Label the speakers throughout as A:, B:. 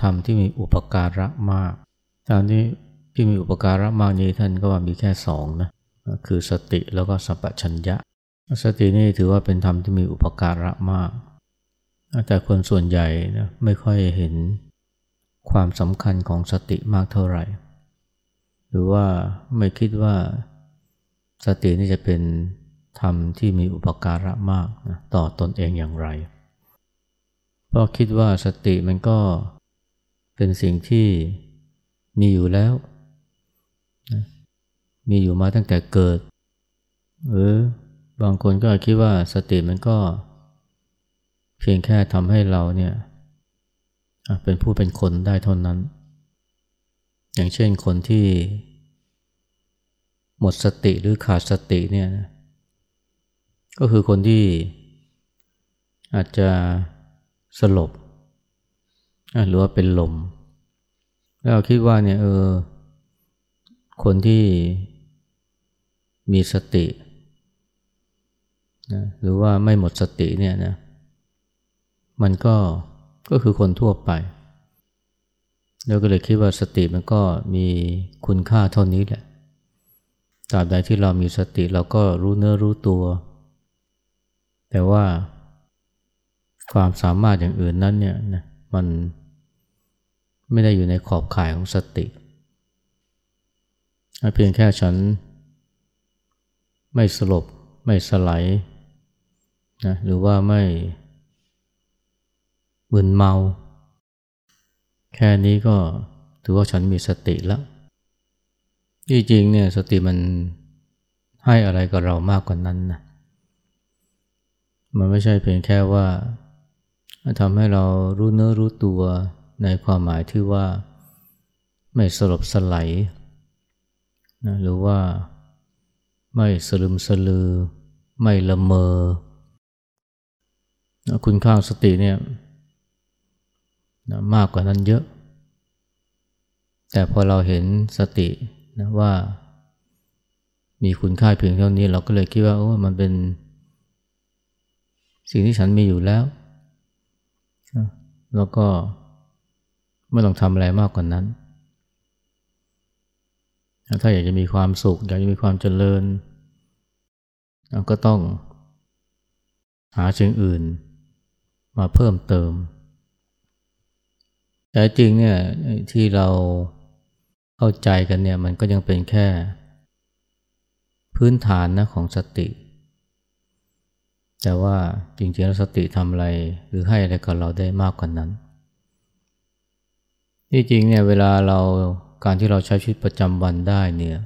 A: ธรรมที่มีอุปการะมากธรรมที่ที่มีอุปการะมากนี้ท่านก็ว่ามีแค่สองนะคือสติแล้วก็สัพชัญญะ สตินี่ถือว่าเป็นธรรมที่มีอุปการะมาก แต่คนส่วนใหญ่นะไม่ค่อยเห็นความสำคัญของสติมากเท่าไหร่ หรือว่าไม่คิดว่าสตินี่จะเป็นธรรมที่มีอุปการะมากนะต่อตอนเองอย่างไร เพราะคิดว่าสติมันก็ เป็นสิ่งที่มีอยู่แล้วนะมีอยู่มาตั้งแต่เกิด หรือบางคนก็คิดว่าสติมันก็ เพียงแค่ทำให้เราเนี่ยเป็นผู้เป็นคนได้เท่านั้น อย่างเช่นคนที่ หมดสติหรือขาดสติเนี่ยก็คือคนที่อาจจะสลบ หรือว่าเป็นลม แล้วคิดว่าเนี่ยเออ คนที่มีสตินะหรือว่าไม่หมดสติเนี่ยนะมันก็ก็คือคนทั่วไปเราก็เลยคิดว่าสติมันก็มีคุณค่าเท่านี้แหละตราบใดที่เรามีสติเราก็รู้เนื้อรู้ตัว แต่ว่าความสามารถอย่างอื่นนั้นเนี่ยนะมัน ไม่ได้อยู่ในขอบข่ายของสติ เพียงแค่ฉัน ไม่สลบ ไม่สลายนะหรือว่าไม่มึนเมา แค่นี้ก็ถือว่าฉันมีสติแล้วที่จริงเนี่ยสติมันให้อะไรกับเรามากกว่านั้นนะมันไม่ใช่เพียงแค่ว่าทำให้เรารู้เนื้อรู้ตัว ในความหมายที่ว่าไม่สลบสลายนะหรือว่าไม่สลึมสลือ ไม่ละเมอคุณค่าสติเนี่ยนะมากกว่านั้นเยอะ แต่พอเราเห็นสตินะว่ามีคุณค่าเพียงเท่านี้เราก็เลยคิดว่าโอ้มันเป็น สิ่งที่ฉันมีอยู่แล้ว แล้วก็ ไม่ต้องทำอะไรมากกว่านั้น ถ้าอยากจะมีความสุข อยากจะมีความเจริญ ก็ต้องหาสิ่งอื่นมาเพิ่มเติม แต่จริงเนี่ยที่เราเข้าใจกันเนี่ยมันก็ยังเป็นแค่ พื้นฐานนะของสติ แต่ว่าจริงๆแล้วสติทำอะไรหรือให้อะไรกับเราได้มากกว่านั้น ที่จริงเนี่ยเวลาเราการที่เราใช้ชีวิตประจำวันได้เนี่ย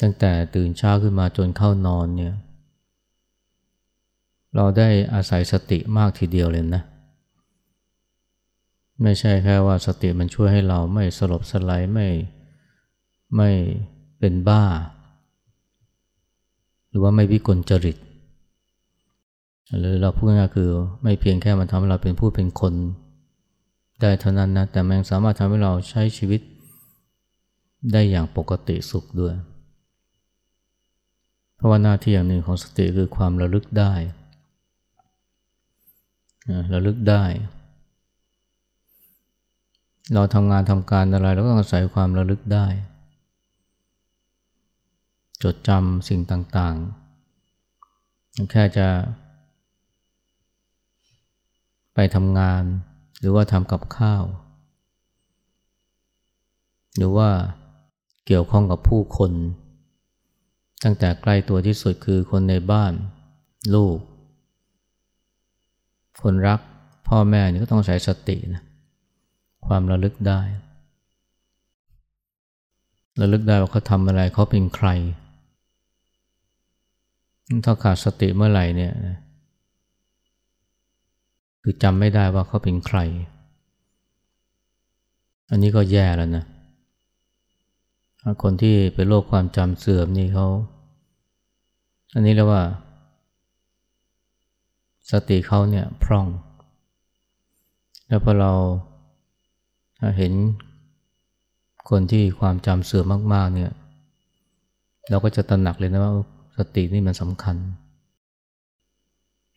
A: ตั้งแต่ตื่นเช้าขึ้นมาจนเข้านอนเนี่ยเราได้อาศัยสติมากทีเดียวเลยนะ ไม่ใช่แค่ว่าสติมันช่วยให้เราไม่สลบสลายไม่ไม่เป็นบ้า หรือว่าไม่วิกลจริต หรือเราพูดง่ายคือไม่เพียงแค่มันทำให้เราเป็นผู้เป็นคน ได้เท่านั้นนะแต่มันสามารถทำให้เราใช้ชีวิต ได้อย่างปกติสุขด้วย เพราะว่าหน้าที่อย่างหนึ่งของสติคือความระลึกได้ระลึกได้ เราทำงานทำการอะไรเราก็อาศัยความระลึกได้ จดจำสิ่งต่างๆ แค่จะไปทำงาน รือว่าทำกับข้าว หรือว่าเกี่ยวข้องกับผู้คน ตั้งแต่ใกล้ตัวที่สุดคือคนในบ้าน ลูก คนรักพ่อแม่นี่ก็ต้องใช้สตินะความระลึกได้ ระลึกได้ว่าเขาทำอะไรเขาเป็นใคร ถ้าขาดสติเมื่อไหร่เนี่ย คือจำไม่ได้ว่าเขาเป็นใคร อันนี้ก็แย่แล้วนะคนที่เป็นโรคความจำเสื่อมนี่เขา อันนี้เรียกว่า สติเขาเนี่ยพร่อง แล้วพอเราเห็นคนที่ความจำเสื่อมมาก ๆ เนี่ย เราก็จะตระหนักเลยนะว่าสตินี่มันสำคัญ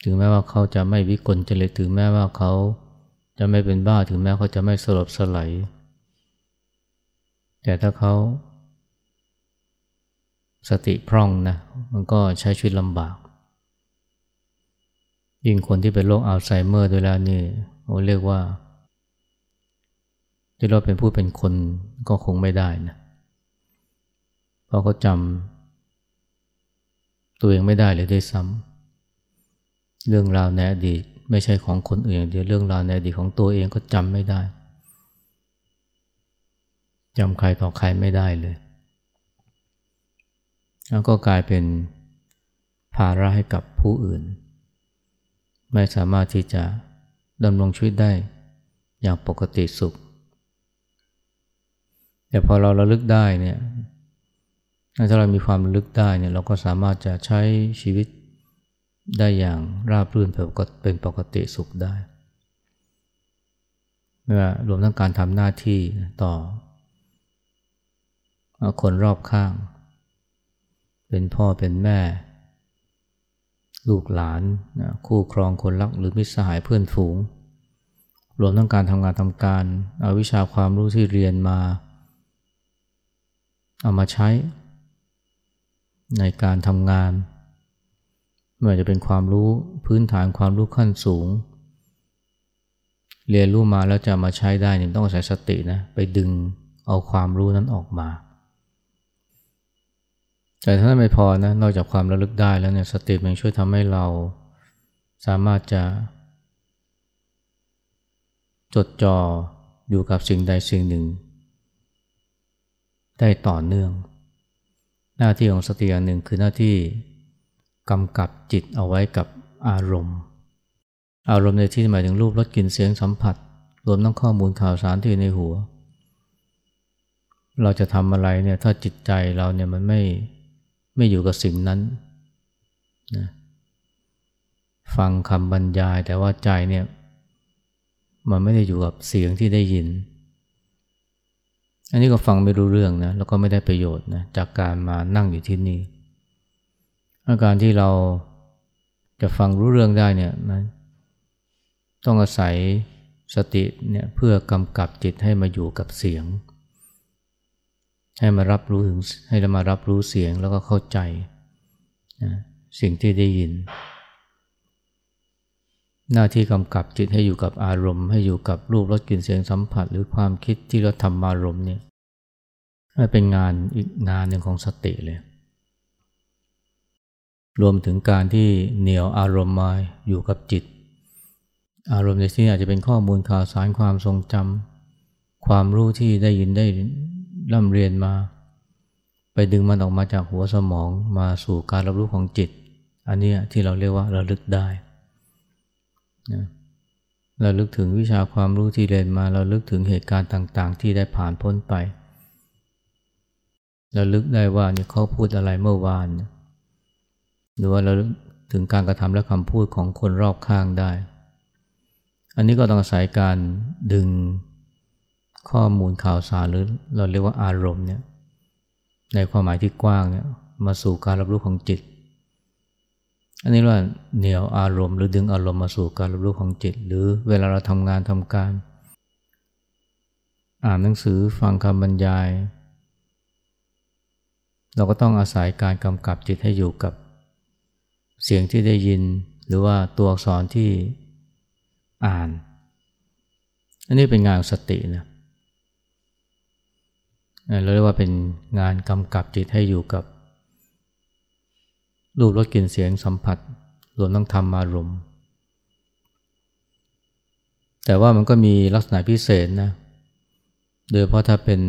A: ถึงแม้ว่าเขาจะไม่วิกลจริตถึงแม้ว่าเขาจะไม่เป็นบ้าถึงแม้เขาจะไม่สลบสลายแต่ถ้าเขาสติพร่องนะมันก็ใช้ชีวิตลำบาก ยิ่งคนที่เป็นโรคอัลไซเมอร์ด้วยแล้วนี่โอ้เรียกว่า ที่เราเป็นผู้เป็นคนก็คงไม่ได้นะเพราะเขาจำตัวเองไม่ได้เลยด้วยซ้ำ เรื่องราวในอดีตไม่ใช่ของคนอื่นอย่างเดียวเรื่องราวในอดีตของตัวเองก็จำไม่ได้จำใครต่อใครไม่ได้เลย แล้วก็กลายเป็นภาระให้กับผู้อื่น ไม่สามารถที่จะดำรงชีวิตได้อย่างปกติสุข แต่พอเราระลึกได้เนี่ยถ้าเรามีความระลึกได้เนี่ยเราก็สามารถจะใช้ชีวิต ได้อย่างราบรื่นเป็นปกติสุขได้ไม่ว่ารวมทั้งการทำหน้าที่ต่อ คนรอบข้าง เป็นพ่อเป็นแม่ ลูกหลาน คู่ครองคนรักหรือมิตรสหายเพื่อนฝูง รวมทั้งการทำงานทำการ เอาวิชาความรู้ที่เรียนมา เอามาใช้ ในการทำงาน ไม่ว่าจะเป็นความรู้พื้นฐานความรู้ขั้นสูง เรียนรู้มาแล้วจะมาใช้ได้เนี่ยต้องใช้สตินะไปดึงเอาความรู้นั้นออกมา แต่ถ้าไม่พอนะนอกจากความระลึกได้แล้วเนี่ยสติมันช่วยทำให้เราสามารถจะ จดจ่ออยู่กับสิ่งใดสิ่งหนึ่ง ได้ต่อเนื่อง หน้าที่ของสติอย่างหนึ่งคือหน้าที่ กำกับจิตเอาไว้กับอารมณ์ อารมณ์ในที่หมายถึงรูปรสกลิ่นเสียงสัมผัส รวมทั้งข้อมูลข่าวสารที่อยู่ในหัว เราจะทำอะไรเนี่ยถ้าจิตใจเราเนี่ยมันไม่ไม่อยู่กับสิ่งนั้นนะฟังคำบรรยายแต่ว่าใจเนี่ยมันไม่ได้อยู่กับเสียงที่ได้ยิน อันนี้ก็ฟังไม่รู้เรื่องนะแล้วก็ไม่ได้ประโยชน์นะจากการมานั่งอยู่ที่นี่ อาการที่เราจะฟังรู้เรื่องได้เนี่ยมันต้องอาศัยสติเนี่ยเพื่อกำกับจิตให้มาอยู่กับเสียง ให้มารับรู้ถึงให้เรามารับรู้เสียงแล้วก็เข้าใจนะสิ่งที่ได้ยิน หน้าที่กำกับจิตให้อยู่กับอารมณ์ ให้อยู่กับรูปรสกลิ่นเสียงสัมผัส หรือความคิดที่เราทำอารมณ์เนี่ยเป็นงานอีกงานหนึ่งของสติเลย รวมถึงการที่เหนียวอารมณ์มาอยู่กับจิต อารมณ์ในที่นี้อาจจะเป็นข้อมูลข่าวสารความทรงจำความรู้ที่ได้ยินได้ร่ำเรียนมา ไปดึงมันออกมาจากหัวสมองมาสู่การรับรู้ของจิต อันนี้ที่เราเรียกว่าระลึกได้นะเราลึกถึงวิชาความรู้ที่เรียนมา เราลึกถึงเหตุการณ์ต่าง ๆ ที่ได้ผ่านพ้นไป เราลึกได้ว่าเนี่ยเขาพูดอะไรเมื่อวานเหรือว่าเราถึงการกระทำและคำพูดของคนรอบข้างได้ อันนี้ก็ต้องอาศัยการดึงข้อมูลข่าวสารหรือเราเรียกว่าอารมณ์เนี่ยในความหมายที่กว้างเนี่ยมาสู่การรับรู้ของจิต อันนี้ว่าเหนี่ยวอารมณ์หรือดึงอารมณ์มาสู่การรับรู้ของจิต หรือเวลาเราทำงานทำการ อ่านหนังสือฟังคำบรรยาย เราก็ต้องอาศัยการกำกับจิตให้อยู่กับ เสียงที่ได้ยินหรือว่าตัวอักษรที่อ่าน อันนี้เป็นงานสตินะเราเรียกว่าเป็นงานกำกับจิตให้อยู่กับ รูปรสกลิ่นเสียงสัมผัสรวมทั้งธรรมอารมณ์ แต่ว่ามันก็มีลักษณะพิเศษนะ โดยเพราะถ้าเป็น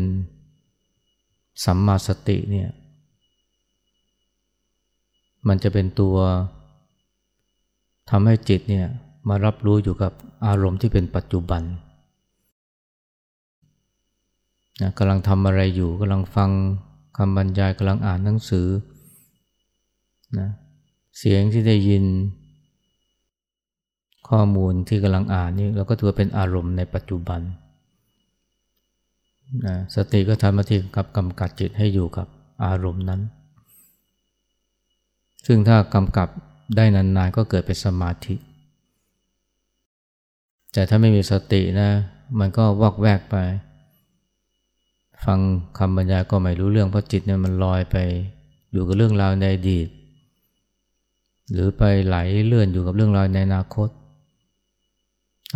A: สัมมาสติเนี่ย มันจะเป็นตัวทำให้จิตเนี่ยมารับรู้อยู่กับอารมณ์ที่เป็นปัจจุบันนะกำลังทำอะไรอยู่กำลังฟังคำบรรยายกำลังอ่านหนังสือนะเสียงที่ได้ยิน ข้อมูลที่กำลังอ่านนี่เราก็ถือเป็นอารมณ์ในปัจจุบันนะสติก็ทำหน้าที่กับกำกับจิตให้อยู่กับอารมณ์นั้น ซึ่งถ้ากำกับได้นานๆก็เกิดเป็นสมาธิ แต่ถ้าไม่มีสตินะ มันก็วอกแวกไป ฟังคำบรรยายก็ไม่รู้เรื่องเพราะจิตเนี่ยมันลอยไป อยู่กับเรื่องราวในอดีต หรือไปไหลเลื่อนอยู่กับเรื่องราวในอนาคต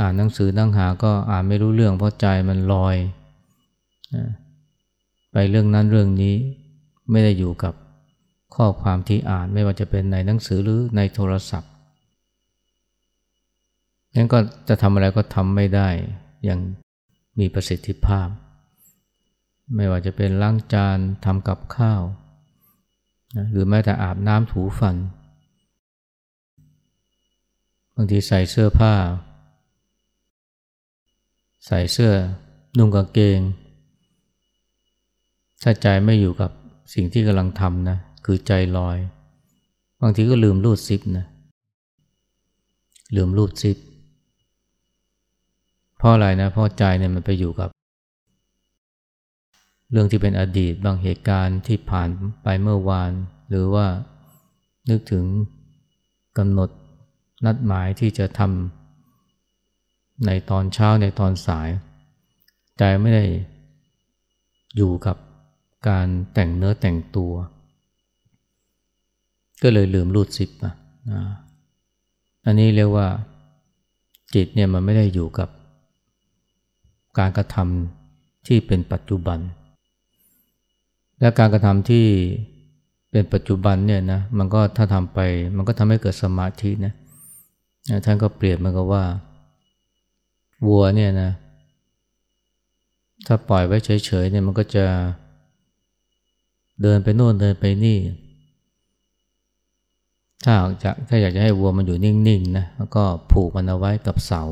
A: อ่านหนังสือนั่งหาก็อ่านไม่รู้เรื่องเพราะใจมันลอย ไปเรื่องนั้นเรื่องนี้ไม่ได้อยู่กับ ข้อความที่อ่านไม่ว่าจะเป็นในหนังสือหรือในโทรศัพท์งั้นก็จะทำอะไรก็ทำไม่ได้อย่างมีประสิทธิภาพ ไม่ว่าจะเป็นล้างจานทำกับข้าวนะหรือแม้แต่อาบน้ำถูฟัน บางทีใส่เสื้อผ้า ใส่เสื้อนุ่งกางเกงถ้าใจไม่อยู่กับสิ่งที่กำลังทำนะ คือใจลอย บางทีก็ลืมรูดซิปนะลืมรูดซิปเพราะอะไรนะเพราะใจเนี่ยมันไปอยู่กับ เรื่องที่เป็นอดีตบางเหตุการณ์ที่ผ่านไปเมื่อวาน หรือว่านึกถึงกำหนดนัดหมายที่จะทำในตอนเช้าในตอนสาย ใจไม่ได้อยู่กับการแต่งเนื้อแต่งตัว ก็เลยลืมรูดซิปอะอันนี้เรียกว่าจิตเนี่ยมันไม่ได้อยู่กับการกระทำที่เป็นปัจจุบัน และการกระทำที่เป็นปัจจุบันเนี่ยนะมันก็ถ้าทำไปมันก็ทำให้เกิดสมาธินะท่านก็เปรียบมันก็ว่า วัวเนี่ยนะถ้าปล่อยไว้เฉยๆเนี่ยมันก็จะเดินไปโน่นเดินไปนี่ ถ้าอยากถ้าอยากจะให้วัวมันอยู่นิ่งๆนะแล้วก็ผูกมันเอาไว้กับเสา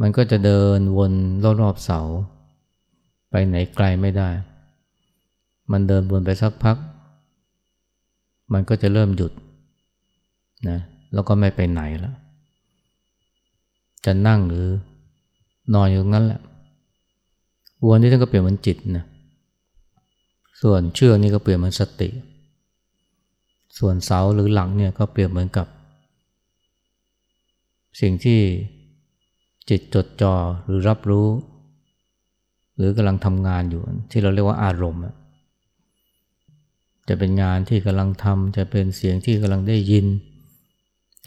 A: มันก็จะเดินวนรอบๆเสา ไปไหนไกลไม่ได้ มันเดินวนไปสักพัก มันก็จะเริ่มหยุดนะแล้วก็ไม่ไปไหนแล้วจะนั่งหรือนอนอยู่ตรงนั้นแหละวัวนี่ท่านก็เปลี่ยนเหมือนจิตนะส่วนเชือกนี่ก็เปรียบเหมือนสติ ส่วนเสาหรือหลังเนี่ยก็เปรียบเหมือนกับ สิ่งที่จิตจดจ่อหรือรับรู้ หรือกำลังทำงานอยู่ที่เราเรียกว่าอารมณ์ จะเป็นงานที่กำลังทำจะเป็นเสียงที่กำลังได้ยิน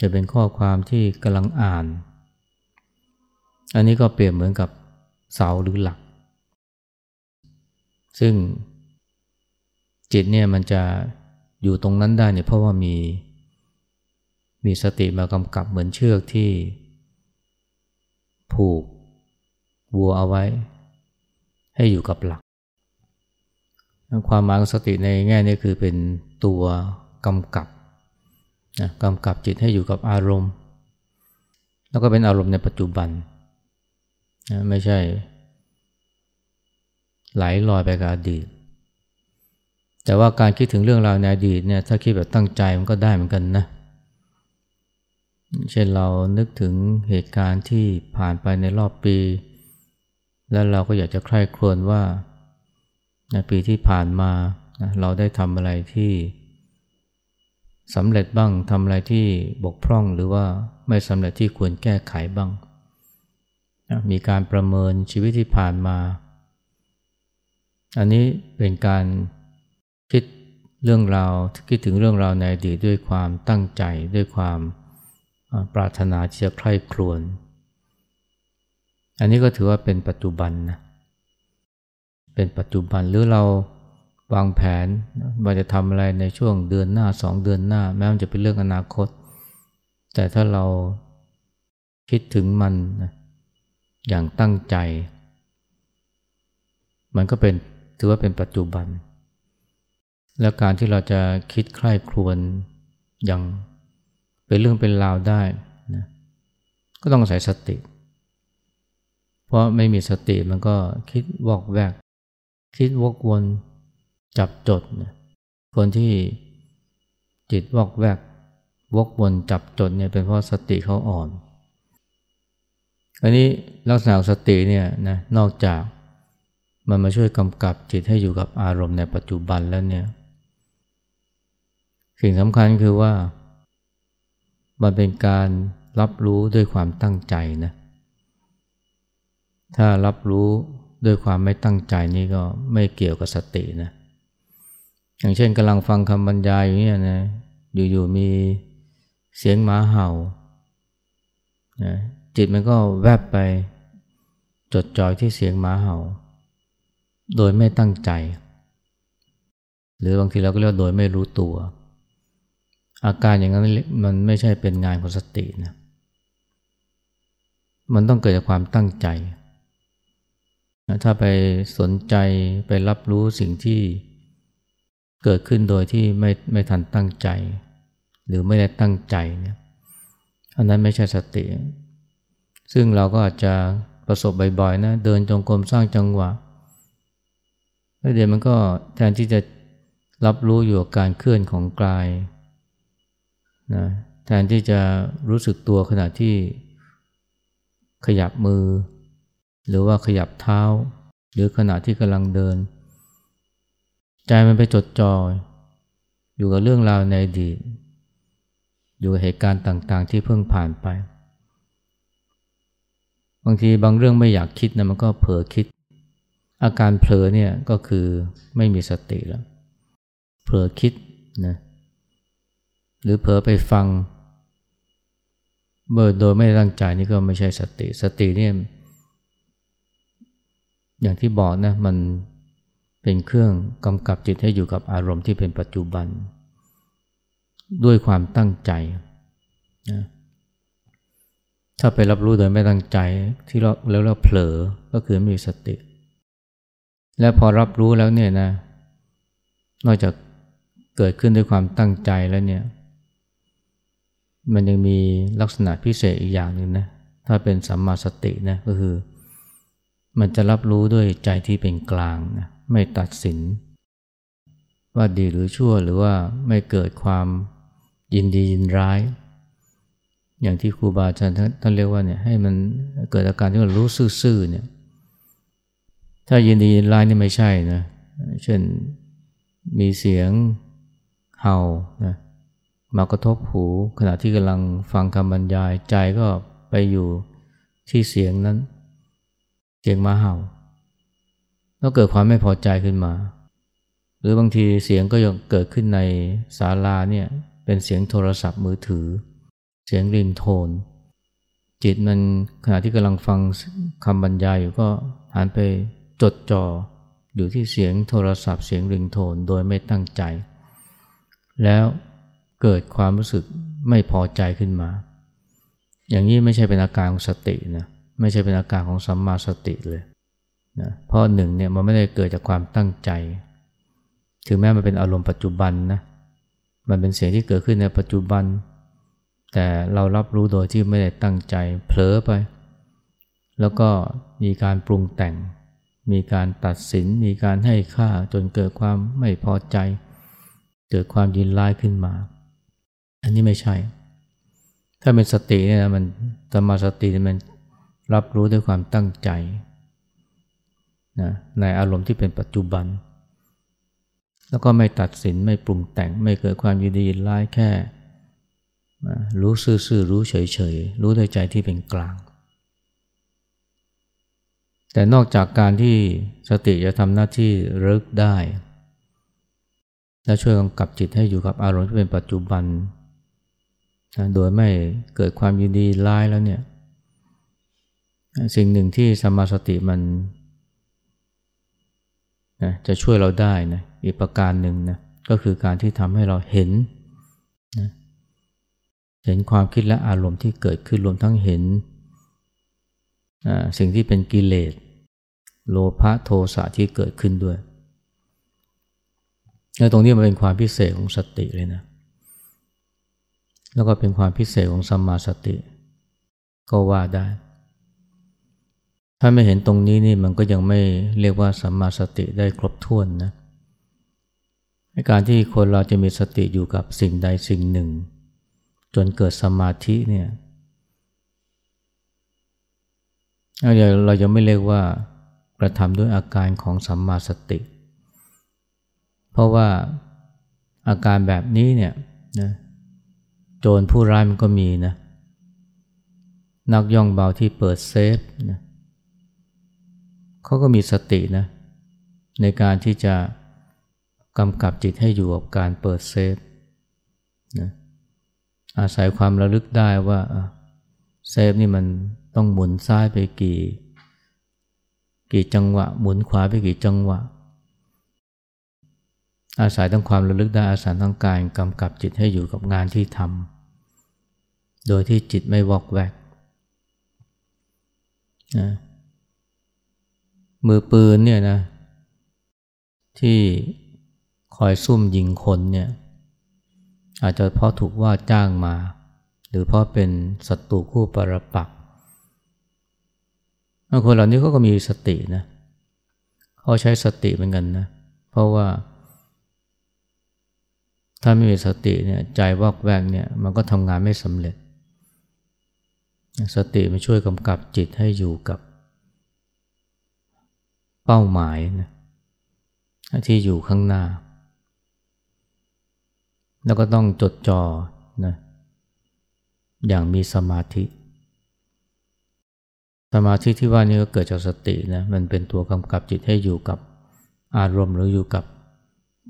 A: จะเป็นข้อความที่กำลังอ่าน อันนี้ก็เปรียบเหมือนกับเสาหรือหลัก ซึ่งจิตเนี่ยมันจะ อยู่ตรงนั้นได้เนี่ยเพราะว่ามี มีสติมากำกับเหมือนเชือกที่ ผูกวัวเอาไว้ ให้อยู่กับหลัก ความหมายของสติในแง่นี้คือเป็นตัวกำกับนะกำกับจิตให้อยู่กับอารมณ์ แล้วก็เป็นอารมณ์ในปัจจุบันนะไม่ใช่ ไหลลอยไปกับอดีต แต่ว่าการคิดถึงเรื่องราวในอดีตเนี่ยถ้าคิดแบบตั้งใจมันก็ได้เหมือนกันนะ เช่นเรานึกถึงเหตุการณ์ที่ผ่านไปในรอบปี แล้วเราก็อยากจะใคร่ครวญว่าในปีที่ผ่านมาเราได้ทำอะไรที่สำเร็จบ้างทำอะไรที่บกพร่องหรือว่าไม่สำเร็จที่ควรแก้ไขบ้าง มีการประเมินชีวิตที่ผ่านมา อันนี้เป็นการ คิดเรื่องราวคิดถึงเรื่องราวในอดีตด้วยความตั้งใจด้วยความปรารถนาที่จะใคร่ครวญอันนี้ก็ถือว่าเป็นปัจจุบันนะเป็นปัจจุบันหรือเราวางแผนว่าจะทำอะไรในช่วงเดือนหน้าสองเดือนหน้า แม้มันจะเป็นเรื่องอนาคต แต่ถ้าเราคิดถึงมันอย่างตั้งใจ มันก็เป็นถือว่าเป็นปัจจุบัน และการที่เราจะคิดใคร่ครวญอย่างเป็นเรื่องเป็นราวได้นะก็ต้องอาศัยสติ เพราะไม่มีสติมันก็คิดวอกแวก คิดวกวนจับจดนะคนที่จิตวอกแวก วกวนจับจดเนี่ยเป็นเพราะสติเขาอ่อน อันนี้ลักษณะสติเนี่ยนะนอกจากมันมาช่วยกำกับจิตให้อยู่กับอารมณ์ในปัจจุบันแล้วเนี่ย สิ่งสำคัญคือว่า มันเป็นการรับรู้ด้วยความตั้งใจนะ ถ้ารับรู้ด้วยความไม่ตั้งใจนี่ก็ไม่เกี่ยวกับสตินะ อย่างเช่นกำลังฟังคำบรรยายอยู่เนี่ยนะ อยู่ๆมีเสียงหมาเห่านะจิตมันก็แวบไปจดจ่อยที่เสียงหมาเห่า โดยไม่ตั้งใจ หรือบางทีเราก็เรียกโดยไม่รู้ตัว อาการอย่างนั้นมันไม่ใช่เป็นงานของสตินะ มันต้องเกิดจากความตั้งใจ ถ้าไปสนใจไปรับรู้สิ่งที่เกิดขึ้นโดยที่ไม่ไม่ทันตั้งใจ หรือไม่ได้ตั้งใจเนี่ยอันนั้นไม่ใช่สติ ซึ่งเราก็อาจจะประสบบ่อยๆนะเดินจงกรมสร้างจังหวะแล้วเดี๋ยวมันก็แทนที่จะรับรู้อยู่กับการเคลื่อนของกาย นะแทนที่จะรู้สึกตัวขณะที่ขยับมือ หรือว่าขยับเท้า หรือขณะที่กำลังเดิน ใจมันไปจดจ่ออยู่กับเรื่องราวในอดีตอยู่กับเหตุการณ์ต่างๆ ที่เพิ่งผ่านไป บางทีบางเรื่องไม่อยากคิดนะมันก็เผลอคิด อาการเผลอเนี่ยก็คือไม่มีสติแล้ว เผลอคิดนะ หรือเผลอไปฟัง เมื่อโดยไม่ตั้งใจนี่ก็ไม่ใช่สติ สติเนี่ยอย่างที่บอกนะมันเป็นเครื่องกำกับจิตให้อยู่กับอารมณ์ที่เป็นปัจจุบัน ด้วยความตั้งใจนะถ้าไปรับรู้โดยไม่ตั้งใจที่เราแล้วเราเผลอก็คือไม่มีสติ และพอรับรู้แล้วเนี่ยนะ นอกจากเกิดขึ้นด้วยความตั้งใจแล้วเนี่ย มันยังมีลักษณะพิเศษอีกอย่างหนึ่งนะ ถ้าเป็นสัมมาสตินะก็คือ มันจะรับรู้ด้วยใจที่เป็นกลางนะไม่ตัดสิน ว่าดีหรือชั่วหรือว่าไม่เกิดความยินดียินร้าย อย่างที่ครูบาอาจารย์ท่านเรียกว่าเนี่ยให้มันเกิดอาการที่มันรู้ซื่อๆเนี่ยถ้ายินดียินร้ายนี่ไม่ใช่นะเช่นมีเสียงเห่านะ มากระทบหู ขณะที่กำลังฟังคำบรรยายใจก็ไปอยู่ที่เสียงนั้น เสียงมาเห่า แล้วเกิดความไม่พอใจขึ้นมา หรือบางทีเสียงก็ยังเกิดขึ้นในศาลาเนี่ยเป็นเสียงโทรศัพท์มือถือ เสียงริงโทน จิตมันขณะที่กำลังฟังคำบรรยายอยู่ก็หันไปจดจ่ออยู่ที่เสียงโทรศัพท์เสียงริงโทนโดยไม่ตั้งใจ แล้ว เกิดความรู้สึกไม่พอใจขึ้นมา อย่างนี้ไม่ใช่เป็นอาการของสตินะไม่ใช่เป็นอาการของสัมมาสติเลยนะเพราะหนึ่งเนี่ยมันไม่ได้เกิดจากความตั้งใจ ถึงแม้มันเป็นอารมณ์ปัจจุบันนะมันเป็นเสียงที่เกิดขึ้นในปัจจุบัน แต่เรารับรู้โดยที่ไม่ได้ตั้งใจเผลอไป แล้วก็มีการปรุงแต่ง มีการตัดสิน มีการให้ค่าจนเกิดความไม่พอใจ เกิดความยินร้ายขึ้นมา อันนี้ไม่ใช่ ถ้าเป็นสติเนี่ยมันสมาสติมันรับรู้ด้วยความตั้งใจนะในอารมณ์ที่เป็นปัจจุบัน แล้วก็ไม่ตัดสินไม่ปรุงแต่งไม่เกิดความยินดียินร้ายแค่ รู้ซื่อๆรู้เฉยๆ รู้ด้วยใจที่เป็นกลาง แต่นอกจากการที่สติจะทำหน้าที่รึกได้ และช่วยกำกับจิตให้อยู่กับอารมณ์ที่เป็นปัจจุบัน โดยไม่เกิดความยินดีร้ายแล้วเนี่ยสิ่งหนึ่งที่สมาสติมันนะจะช่วยเราได้นะอีกประการหนึ่งนะก็คือการที่ทำให้เราเห็นนะเห็นความคิดและอารมณ์ที่เกิดขึ้นรวมทั้งเห็นสิ่งที่เป็นกิเลสโลภะโทสะที่เกิดขึ้นด้วย แล้วตรงนี้มันเป็นความพิเศษของสติเลยนะ แล้วก็เป็นความพิเศษของสัมมาสติ ก็ว่าได้ ถ้าไม่เห็นตรงนี้นี่มันก็ยังไม่เรียกว่าสัมมาสติได้ครบถ้วนนะการที่คนเราจะมีสติอยู่กับสิ่งใดสิ่งหนึ่ง จนเกิดสมาธิเนี่ยเรายังไม่เรียกว่ากระทำด้วยอาการของสัมมาสติ เพราะว่าอาการแบบนี้เนี่ยนะ โจรผู้ร้ายมันก็มีนะ นักย่องเบาที่เปิดเซฟนะเขาก็มีสตินะ ในการที่จะกำกับจิตให้อยู่กับการเปิดเซฟนะอาศัยความระลึกได้ว่าเซฟนี่มันต้องหมุนซ้ายไปกี่ กี่จังหวะ หมุนขวาไปกี่จังหวะ อาศัยทั้งความระลึกได้อาศัยทั้งการกำกับจิตให้อยู่กับงานที่ทำโดยที่จิตไม่วอกแวกนะมือปืนเนี่ยนะ ที่คอยซุ่มยิงคนเนี่ยอาจจะเพราะถูกว่าจ้างมา หรือเพราะเป็นศัตรูคู่ปรปักคนเหล่านี้เขาก็มีสตินะเขาใช้สติเหมือนกันนะ เพราะว่า ถ้าไม่มีสติเนี่ยใจวอกแวกเนี่ยมันก็ทำงานไม่สำเร็จ สติมันช่วยกำกับจิตให้อยู่กับเป้าหมายนะที่อยู่ข้างหน้า แล้วก็ต้องจดจ่อนะอย่างมีสมาธิ สมาธิที่ว่านี้ก็เกิดจากสตินะมันเป็นตัวกำกับจิตให้อยู่กับอารมณ์หรืออยู่กับ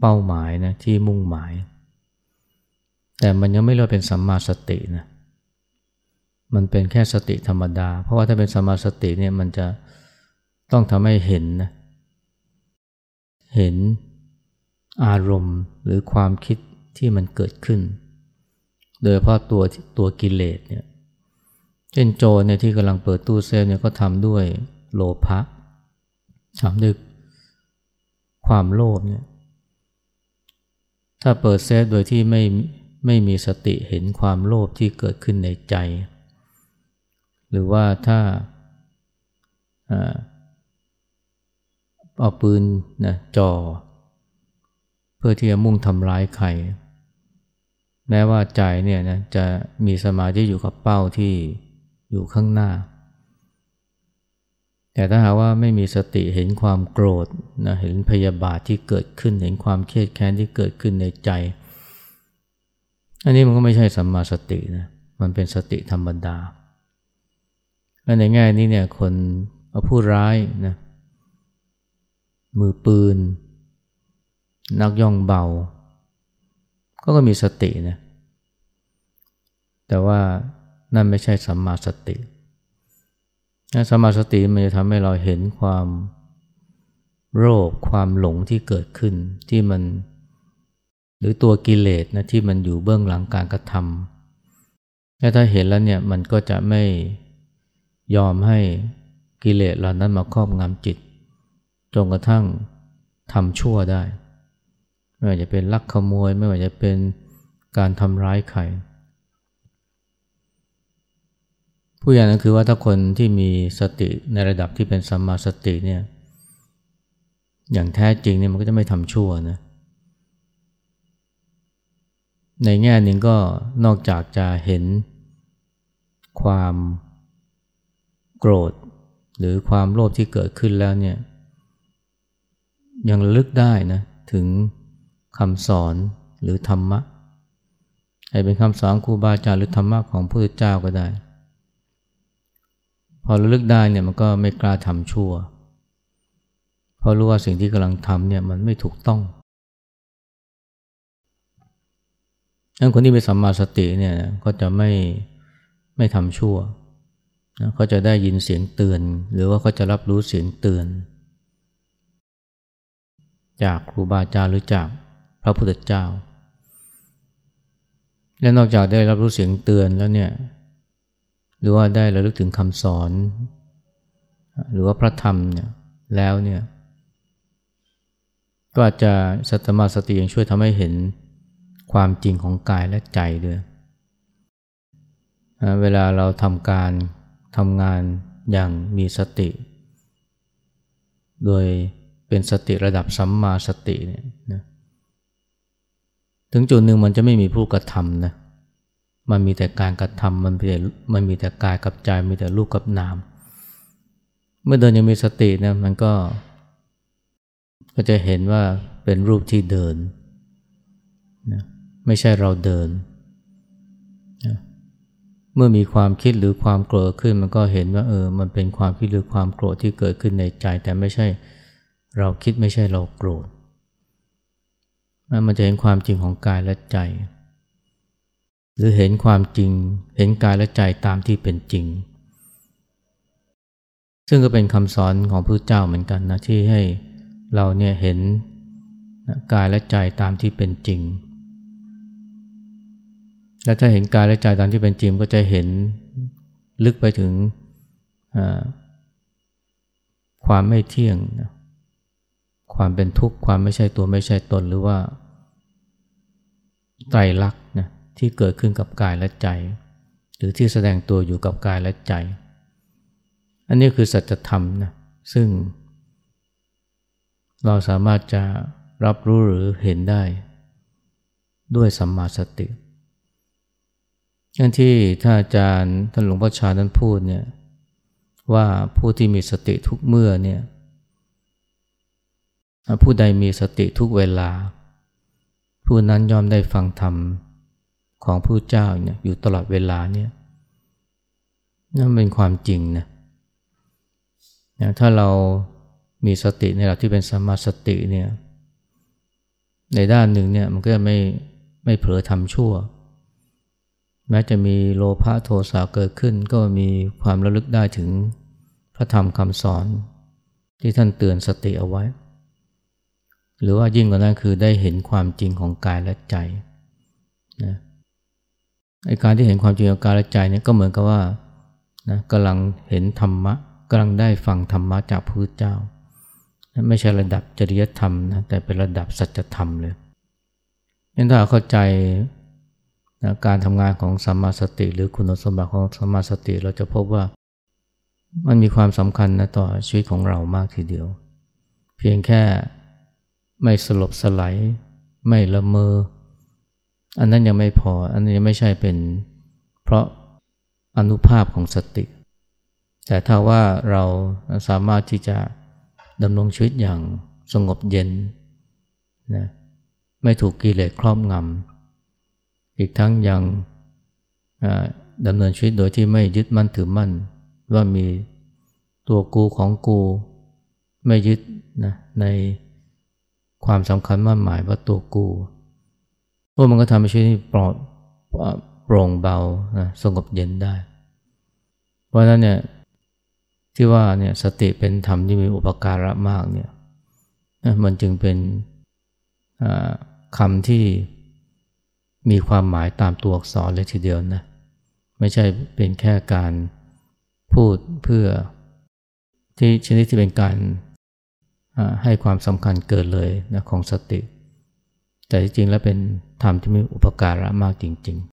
A: เป้าหมายนะที่มุ่งหมาย แต่มันยังไม่เรียกเป็นสัมมาสตินะมันเป็นแค่สติธรรมดา เพราะว่าถ้าเป็นสัมมาสติเนี่ยมันจะต้องทำให้เห็นนะเห็นอารมณ์หรือความคิดที่มันเกิดขึ้น โดยเพราะตัวตัวกิเลสเนี่ยเช่นโจรเนี่ยที่กำลังเปิดตู้เซฟเนี่ยก็ทำด้วยโลภะทำด้วยความโลภเนี่ยถ้าเปิดเซฟโดยที่ไม่ ไม่มีสติเห็นความโลภที่เกิดขึ้นในใจ หรือว่าถ้าเอาปืนนะจ่อเพื่อที่จะมุ่งทำร้ายใคร แม้ว่าใจเนี่ยนะจะมีสมาธิอยู่กับเป้าที่อยู่ข้างหน้า แต่ถ้าหากว่าไม่มีสติเห็นความโกรธนะเห็นพยาบาทที่เกิดขึ้นเห็นความเครียดแค้นที่เกิดขึ้นในใจ อันนี้มันก็ไม่ใช่สัมมาสตินะ มันเป็นสติธรรมดา และในแง่นี้เนี่ยคนผู้ร้ายนะ มือปืน นักย่องเบา ก็ก็มีสตินะ แต่ว่านั่นไม่ใช่สัมมาสติสัมมาสติมันจะทำให้เราเห็นความโรคความหลงที่เกิดขึ้นที่มัน หรือตัวกิเลสนะที่มันอยู่เบื้องหลังการกระทำและถ้าเห็นแล้วเนี่ยมันก็จะไม่ยอมให้กิเลสเหล่านั้นมาครอบงำจิตจนกระทั่งทำชั่วได้ ไม่ว่าจะเป็นลักขโมย ไม่ว่าจะเป็นการทำร้ายใครผู้ใหญ่นั้นคือว่าถ้าคนที่มีสติในระดับที่เป็นสัมมาสติเนี่ยอย่างแท้จริงเนี่ยมันก็จะไม่ทำชั่วนะ ในแง่หนึ่งก็นอกจากจะเห็นความโกรธ หรือความโลภที่เกิดขึ้นแล้วเนี่ยยังลึกได้นะถึงคำสอนหรือธรรมะให้เป็นคำสอนครูบาอาจารย์หรือธรรมะของพระพุทธเจ้าก็ได้ พอระลึกได้เนี่ยมันก็ไม่กล้าทำชั่ว เพราะรู้ว่าสิ่งที่กำลังทำเนี่ยมันไม่ถูกต้อง ดังคนที่มีสัมมาสติเนี่ยก็จะไม่ไม่ทำชั่วนะเขาจะได้ยินเสียงเตือน หรือว่าเขาจะรับรู้เสียงเตือน จากครูบาอาจารย์หรือจากพระพุทธเจ้า และนอกจากได้รับรู้เสียงเตือนแล้วเนี่ยหรือว่าได้ระลึกถึงคำสอน หรือว่าพระธรรมเนี่ยแล้วเนี่ยก็อาจจะสัตมาสติยังช่วยทำให้เห็น ความจริงของกายและใจด้วยเวลาเราทำการทำงานอย่างมีสติ โดยเป็นสติระดับสัมมาสติเนี่ยนะถึงจุดหนึ่งมันจะไม่มีผู้กระทำนะมันมีแต่การกระทำมันมีแต่มันมีแต่กายกับใจมีแต่รูปกับนาม เมื่อเดินยังมีสตินะมันก็ ก็จะเห็นว่าเป็นรูปที่เดินนะ ไม่ใช่เราเดิน เมื่อมีความคิดหรือความโกรธขึ้นมันก็เห็นว่าเออ มันเป็นความคิดหรือความโกรธที่เกิดขึ้นในใจ แต่ไม่ใช่เราคิดไม่ใช่เราโกรธ มันจะเห็นความจริงของกายและใจ หรือเห็นความจริง เห็นกายและใจตามที่เป็นจริง ซึ่งก็เป็นคำสอนของพระเจ้าเหมือนกันนะที่ให้เราเนี่ยเห็นกายและใจตามที่เป็นจริง และถ้าเห็นกายและใจตามที่เป็นจริงก็จะเห็นลึกไปถึงความไม่เที่ยง ความเป็นทุกข์ ความไม่ใช่ตัวไม่ใช่ตนหรือว่าไตรลักษณ์นะที่เกิดขึ้นกับกายและใจ หรือที่แสดงตัวอยู่กับกายและใจ อันนี้คือสัจธรรมนะซึ่ง เราสามารถจะรับรู้หรือเห็นได้ ด้วยสัมมาสติ ย่างที่ท่านอาจารย์ท่านหลวงพ่อชาท่านพูดเนี่ยว่าผู้ที่มีสติทุกเมื่อเนี่ยผู้ใดมีสติทุกเวลา ผู้นั้นยอมได้ฟังธรรมของผู้เจ้าเนี่ยอยู่ตลอดเวลาเนี่ยนั่นเป็นความจริงนะถ้าเรามีสติในระดับที่เป็นสมาสติเนี่ยในด้านหนึ่งเนี่ยมันก็ไม่ไม่เผลอทำชั่ว แม้จะมีโลภะโทสะเกิดขึ้น ก็มีความระลึกได้ถึงพระธรรมคำสอน ที่ท่านเตือนสติเอาไว้ หรือว่ายิ่งกว่านั้นคือได้เห็นความจริงของกายและใจนะไอการที่เห็นความจริงของกายและใจเนี่ยก็เหมือนกับว่านะกำลังเห็นธรรมะกำลังได้ฟังธรรมะจากพระเจ้า ไม่ใช่ระดับจริยธรรมนะแต่เป็นระดับสัจธรรมเลยงั้นถ้าเข้าใจ นะการทำงานของสัมมาสติ หรือคุณสมบัติของสัมมาสติ เราจะพบว่ามันมีความสำคัญนะต่อชีวิตของเรามากทีเดียว เพียงแค่ไม่สลบสลายไม่ละเมอ อันนั้นยังไม่พอ อันนี้ไม่ใช่เป็นเพราะอนุภาพของสติ แต่ถ้าว่าเราสามารถที่จะดำรงชีวิตอย่างสงบเย็นนะไม่ถูกกิเลสครอบงำ อีกทั้งยังดำเนินชีวิตโดยที่ไม่ยึดมั่นถือมั่น ว่ามีตัวกูของกูไม่ยึดนะในความสำคัญมั่นหมายว่าตัวกูพวกมันก็ทำให้ชีวิตปลอดโปร่งเบานะสงบเย็นได้ เพราะฉะนั้นเนี่ยที่ว่าเนี่ยสติเป็นธรรมที่มีอุปการะมากเนี่ยมันจึงเป็นคำที่ มีความหมายตามตัวอักษรเลยทีเดียวนะไม่ใช่เป็นแค่การพูดเพื่อ ที่ชนิดที่เป็นการให้ความสำคัญเกินเลยนะของสติ แต่จริงๆแล้วเป็นธรรมที่มีอุปการะมากจริงๆ